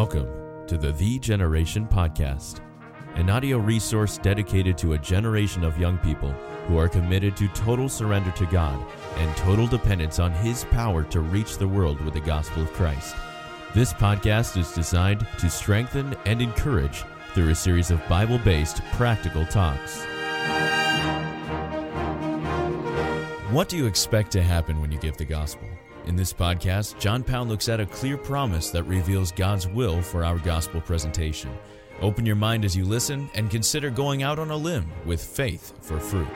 Welcome to the The Generation Podcast, an audio resource dedicated to a generation of young people who are committed to total surrender to God and total dependence on His power to reach the world with the gospel of Christ. This podcast is designed to strengthen and encourage through a series of Bible based practical talks. What do you expect to happen when you give the gospel? In this podcast, John Pound looks at a clear promise that reveals God's will for our gospel presentation. Open your mind as you listen and consider going out on a limb with faith for fruit.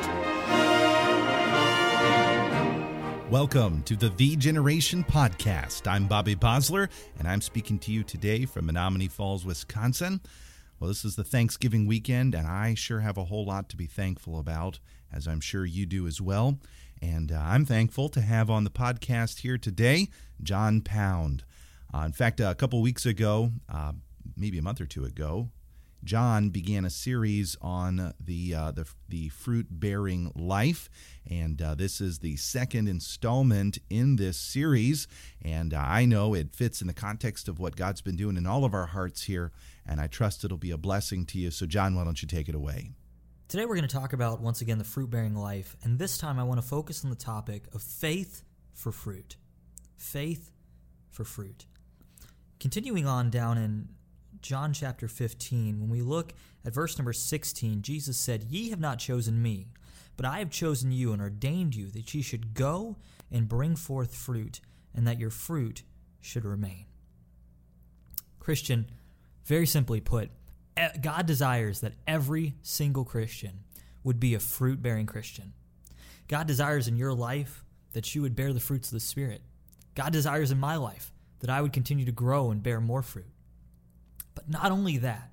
Welcome to the V Generation Podcast. I'm Bobby Bosler, and I'm speaking to you today from Menomonee Falls, Wisconsin. Well, this is the Thanksgiving weekend, and I sure have a whole lot to be thankful about, as I'm sure you do as well. And uh, I'm thankful to have on the podcast here today John Pound. Uh, in fact, a couple weeks ago, uh, maybe a month or two ago, John began a series on the uh, the, the fruit bearing life, and uh, this is the second installment in this series. And I know it fits in the context of what God's been doing in all of our hearts here, and I trust it'll be a blessing to you. So, John, why don't you take it away? Today we're going to talk about, once again, the fruit bearing life, and this time I want to focus on the topic of faith for fruit. Faith for fruit. Continuing on down in John chapter 15, when we look at verse number 16, Jesus said, Ye have not chosen me, but I have chosen you and ordained you that ye should go and bring forth fruit, and that your fruit should remain. Christian, very simply put, God desires that every single Christian would be a fruit bearing Christian. God desires in your life that you would bear the fruits of the Spirit. God desires in my life that I would continue to grow and bear more fruit. But not only that,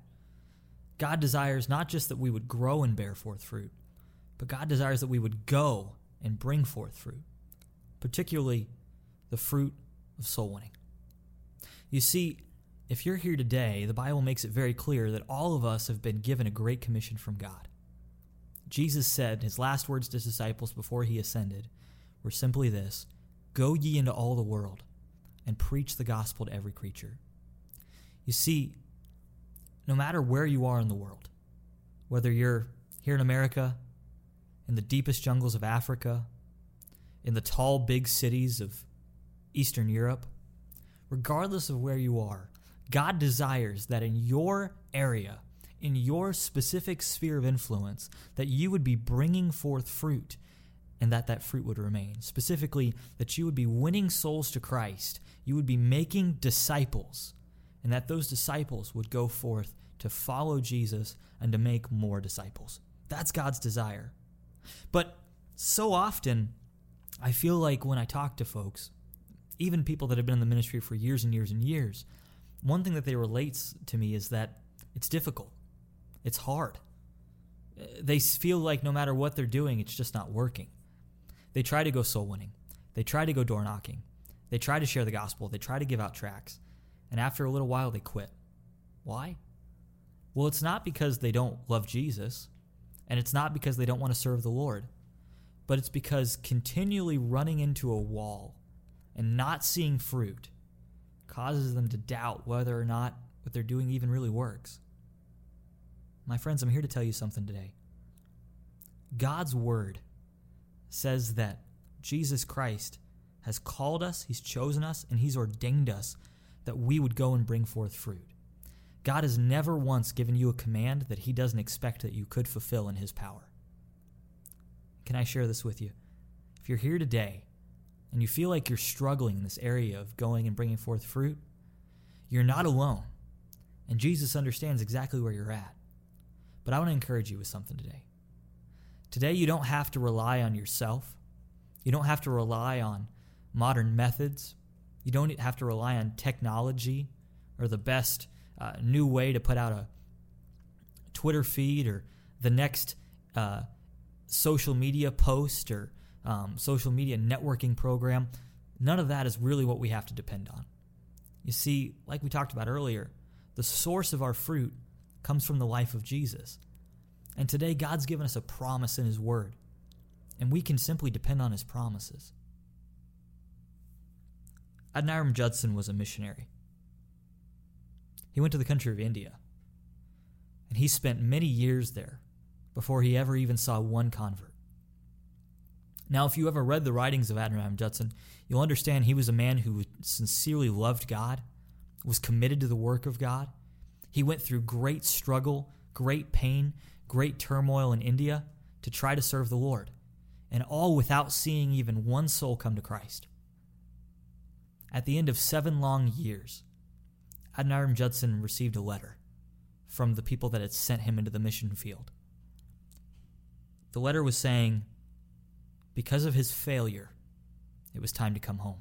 God desires not just that we would grow and bear forth fruit, but God desires that we would go and bring forth fruit, particularly the fruit of soul winning. You see, if you're here today, the Bible makes it very clear that all of us have been given a great commission from God. Jesus said, his last words to his disciples before he ascended were simply this Go ye into all the world and preach the gospel to every creature. You see, no matter where you are in the world, whether you're here in America, in the deepest jungles of Africa, in the tall, big cities of Eastern Europe, regardless of where you are, God desires that in your area, in your specific sphere of influence, that you would be bringing forth fruit and that that fruit would remain. Specifically, that you would be winning souls to Christ, you would be making disciples, and that those disciples would go forth to follow Jesus and to make more disciples. That's God's desire. But so often, I feel like when I talk to folks, even people that have been in the ministry for years and years and years, one thing that they relates to me is that it's difficult. It's hard. They feel like no matter what they're doing, it's just not working. They try to go soul winning. They try to go door knocking. They try to share the gospel. They try to give out tracts. And after a little while, they quit. Why? Well, it's not because they don't love Jesus, and it's not because they don't want to serve the Lord, but it's because continually running into a wall and not seeing fruit causes them to doubt whether or not what they're doing even really works. My friends, I'm here to tell you something today. God's word says that Jesus Christ has called us, He's chosen us, and He's ordained us that we would go and bring forth fruit. God has never once given you a command that He doesn't expect that you could fulfill in His power. Can I share this with you? If you're here today and you feel like you're struggling in this area of going and bringing forth fruit, you're not alone. And Jesus understands exactly where you're at. But I want to encourage you with something today. Today, you don't have to rely on yourself. You don't have to rely on modern methods. You don't have to rely on technology or the best uh, new way to put out a Twitter feed or the next uh, social media post or um, social media networking program. None of that is really what we have to depend on. You see, like we talked about earlier, the source of our fruit comes from the life of Jesus. And today, God's given us a promise in His Word, and we can simply depend on His promises. Adoniram Judson was a missionary. He went to the country of India. And he spent many years there before he ever even saw one convert. Now, if you ever read the writings of Adoniram Judson, you'll understand he was a man who sincerely loved God, was committed to the work of God. He went through great struggle, great pain, great turmoil in India to try to serve the Lord, and all without seeing even one soul come to Christ. At the end of seven long years, Adoniram Judson received a letter from the people that had sent him into the mission field. The letter was saying, because of his failure, it was time to come home.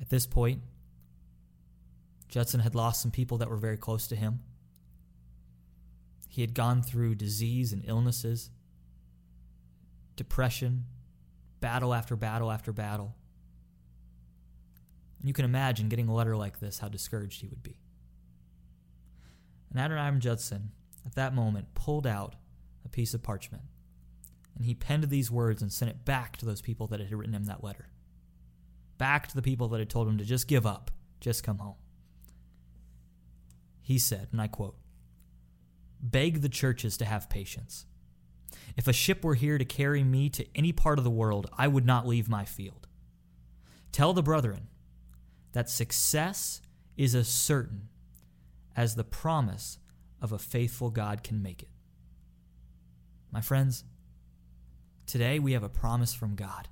At this point, Judson had lost some people that were very close to him. He had gone through disease and illnesses, depression, battle after battle after battle. And you can imagine getting a letter like this, how discouraged he would be. And Adoniram Judson, at that moment, pulled out a piece of parchment. And he penned these words and sent it back to those people that had written him that letter. Back to the people that had told him to just give up, just come home. He said, and I quote, Beg the churches to have patience. If a ship were here to carry me to any part of the world, I would not leave my field. Tell the brethren that success is as certain as the promise of a faithful God can make it. My friends, today we have a promise from God.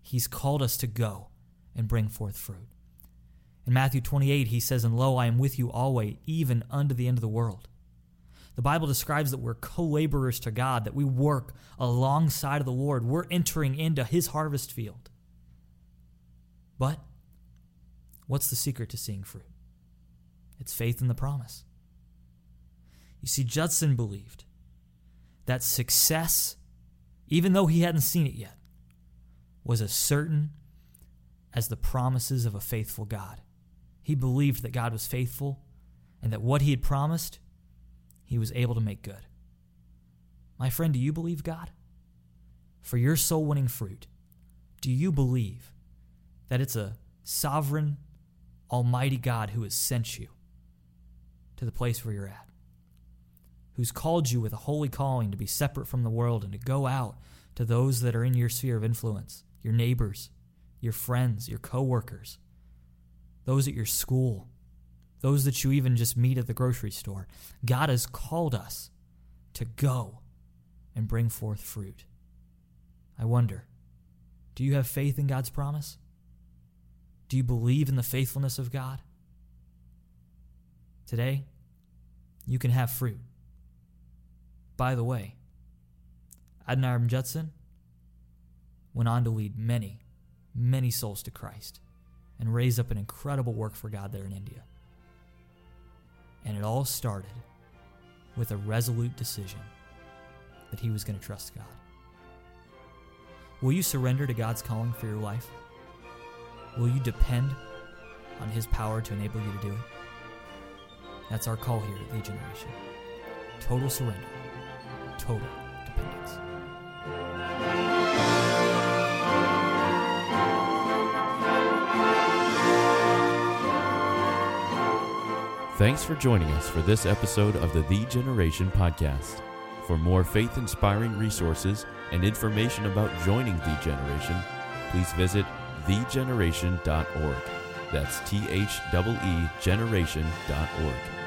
He's called us to go and bring forth fruit. In Matthew 28, he says, And lo, I am with you always, even unto the end of the world. The Bible describes that we're co laborers to God, that we work alongside of the Lord. We're entering into his harvest field. But what's the secret to seeing fruit? It's faith in the promise. You see, Judson believed that success, even though he hadn't seen it yet, was as certain as the promises of a faithful God. He believed that God was faithful and that what he had promised, he was able to make good. My friend, do you believe God? For your soul winning fruit, do you believe that it's a sovereign, almighty God who has sent you to the place where you're at? who's called you with a holy calling to be separate from the world and to go out to those that are in your sphere of influence, your neighbors, your friends, your coworkers, those at your school, those that you even just meet at the grocery store. God has called us to go and bring forth fruit. I wonder, do you have faith in God's promise? Do you believe in the faithfulness of God? Today, you can have fruit. By the way, Adoniram Judson went on to lead many, many souls to Christ and raise up an incredible work for God there in India. And it all started with a resolute decision that he was going to trust God. Will you surrender to God's calling for your life? Will you depend on His power to enable you to do it? That's our call here at Generation. Total surrender total dependence. Thanks for joining us for this episode of the The Generation Podcast. For more faith inspiring resources and information about joining The Generation, please visit thegeneration.org. That's T H E generation.org.